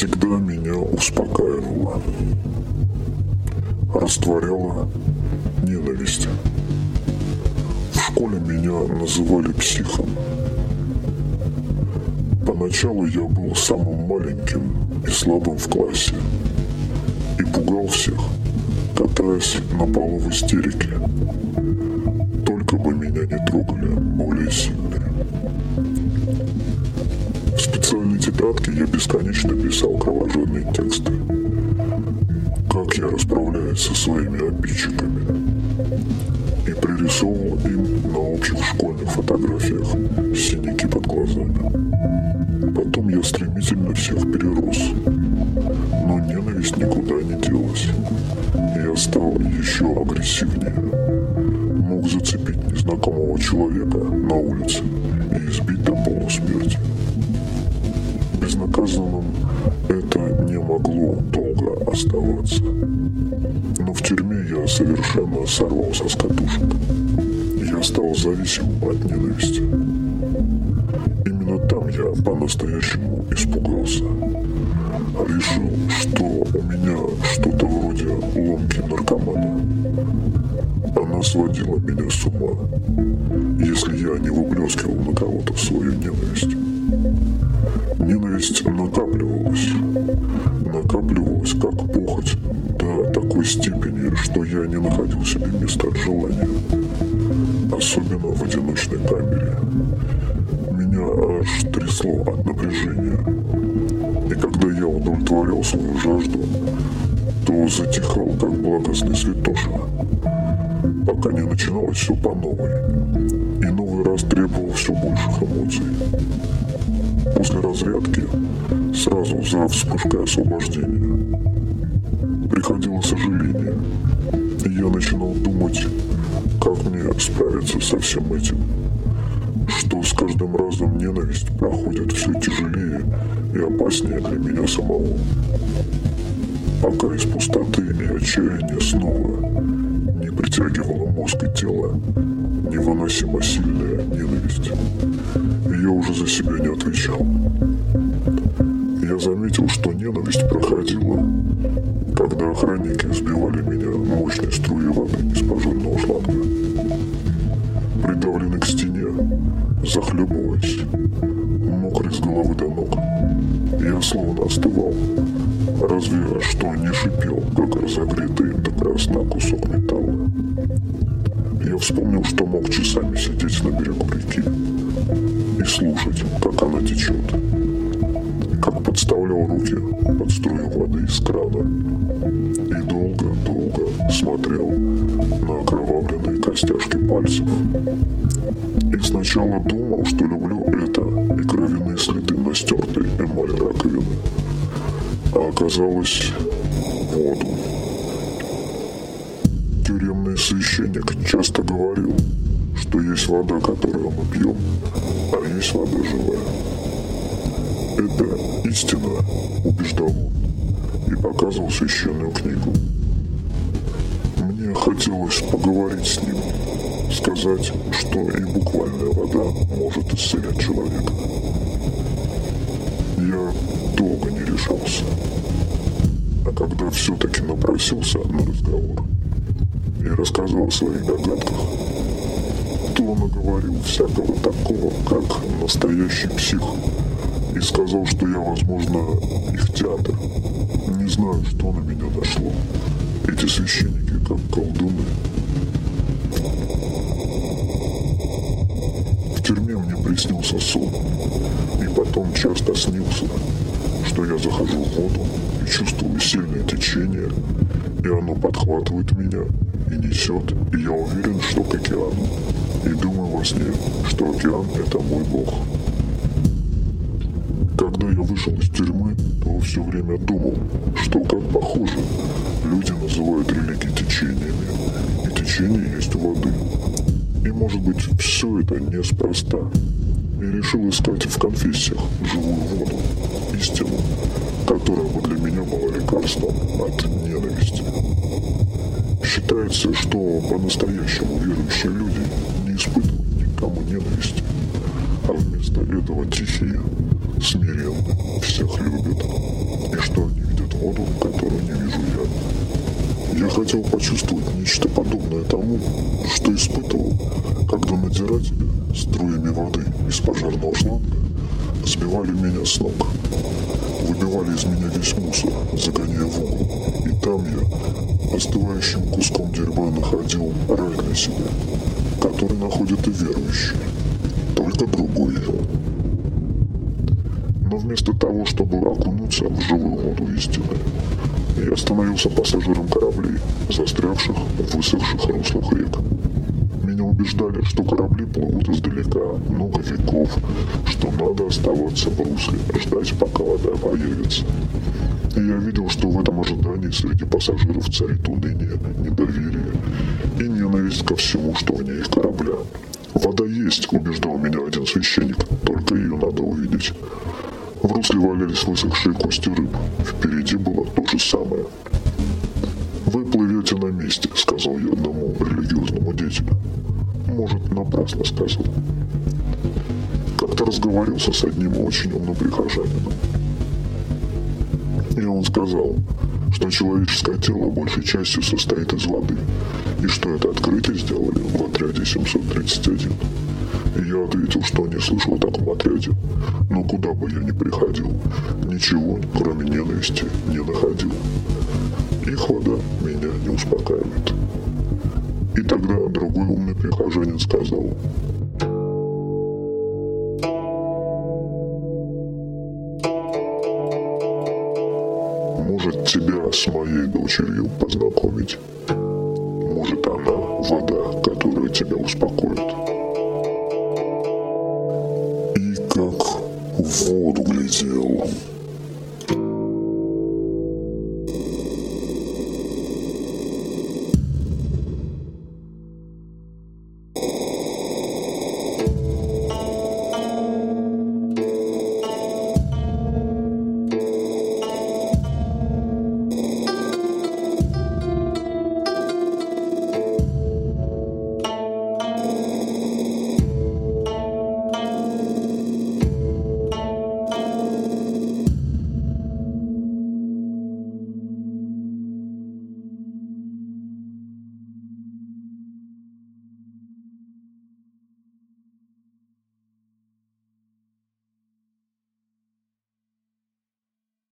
Всегда меня успокаивала, растворяла ненависть. В школе меня называли психом. Поначалу я был самым маленьким и слабым в классе и пугал всех, катаясь на полу в истерике. Только бы меня не трогали более сильные. Тетрадке я бесконечно писал кровожадные тексты. Как я расправляюсь со своими обидчиками. И пририсовывал им на общих школьных фотографиях синяки под глазами. Потом я стремительно всех перерос. Но ненависть никуда не делась. Я стал еще агрессивнее. Мог зацепить незнакомого человека на улице и избить до полусмерти безнаказанным это не могло долго оставаться. Но в тюрьме я совершенно сорвался с катушек. Я стал зависимым от ненависти. Именно там я по-настоящему испугался. Решил, что у меня что-то вроде ломки наркомана. Она сводила меня с ума, если я не выплескивал на кого-то свою ненависть. Ненависть накапливалась. Накапливалась как похоть до такой степени, что я не находил себе места от желания. Особенно в одиночной камере. Меня аж трясло от напряжения. И когда я удовлетворял свою жажду, то затихал, как благостный святоша, пока не начиналось все по новой. И новый раз требовал все больших эмоций. После разрядки сразу за вспышкой освобождения приходило сожаление. И я начинал думать, как мне справиться со всем этим. Что с каждым разом ненависть проходит все тяжелее и опаснее для меня самого. Пока из пустоты и отчаяния снова не притягивала мозг и тело невыносимо сильная ненависть я уже за себя не отвечал. Я заметил, что ненависть проходила, когда охранники сбивали меня мощной струей воды из пожарного шланга. Придавленный к стене, захлебываясь, мокрый с головы до ног, я словно остывал, разве что не шипел, как разогретый до красна кусок металла. Я вспомнил, что мог часами сидеть на берегу реки и слушать, как она течет. Как подставлял руки под струю воды из крана. И долго-долго смотрел на окровавленные костяшки пальцев. И сначала думал, что люблю это и кровяные следы на стертой эмали раковины. А оказалось воду. Тюремный священник часто говорил, что есть вода, которую мы пьем, а есть вода живая. Это истина, убеждал он и показывал священную книгу. Мне хотелось поговорить с ним, сказать, что и буквальная вода может исцелять человека. Я долго не решался. А когда все-таки напросился на разговор и рассказывал о своих догадках, он наговорил всякого такого, как настоящий псих. И сказал, что я, возможно, их театр. Не знаю, что на меня нашло. Эти священники как колдуны. В тюрьме мне приснился сон. И потом часто снился, что я захожу в воду и чувствую сильное течение, и оно подхватывает меня и несет, и я уверен, что к океану и думаю во сне, что океан – это мой бог. Когда я вышел из тюрьмы, то все время думал, что как похоже, люди называют религии течениями, и течение есть воды. И может быть все это неспроста. И решил искать в конфессиях живую воду, истину, которая бы для меня была лекарством от ненависти. Считается, что по-настоящему верующие люди испытывать никому ненависти, а вместо этого тихие, смиренны, всех любят, и что они видят? Воду, которую не вижу я. Я хотел почувствовать нечто подобное тому, что испытывал, когда надзиратели струями воды из пожарного шланга сбивали меня с ног, выбивали из меня весь мусор, загоняя в угол, и там я остывающим куском дерьма находил рай на себе, который находят и верующие, только другой. Но вместо того, чтобы окунуться в живую воду истины, я становился пассажиром кораблей, застрявших в высохших руслах рек. Меня убеждали, что корабли плывут издалека, много веков, что надо оставаться в русле, ждать, пока вода появится. И я видел, что в этом ожидании среди пассажиров царит уныние, недоверие ненависть ко всему, что вне их корабля. Вода есть, убеждал меня один священник, только ее надо увидеть. В русле валялись высохшие кости рыб. Впереди было то же самое. «Вы плывете на месте», — сказал я одному религиозному деятелю. «Может, напрасно сказал». Как-то разговорился с одним очень умным прихожанином. И он сказал, что человеческое тело большей частью состоит из воды, и что это открытие сделали в отряде 731. И я ответил, что не слышал о таком отряде, но куда бы я ни приходил, ничего, кроме ненависти, не находил. Их вода меня не успокаивает. И тогда другой умный прихожанин сказал, Может, тебя с моей дочерью познакомить? Тебя успокоит? И как в воду глядел.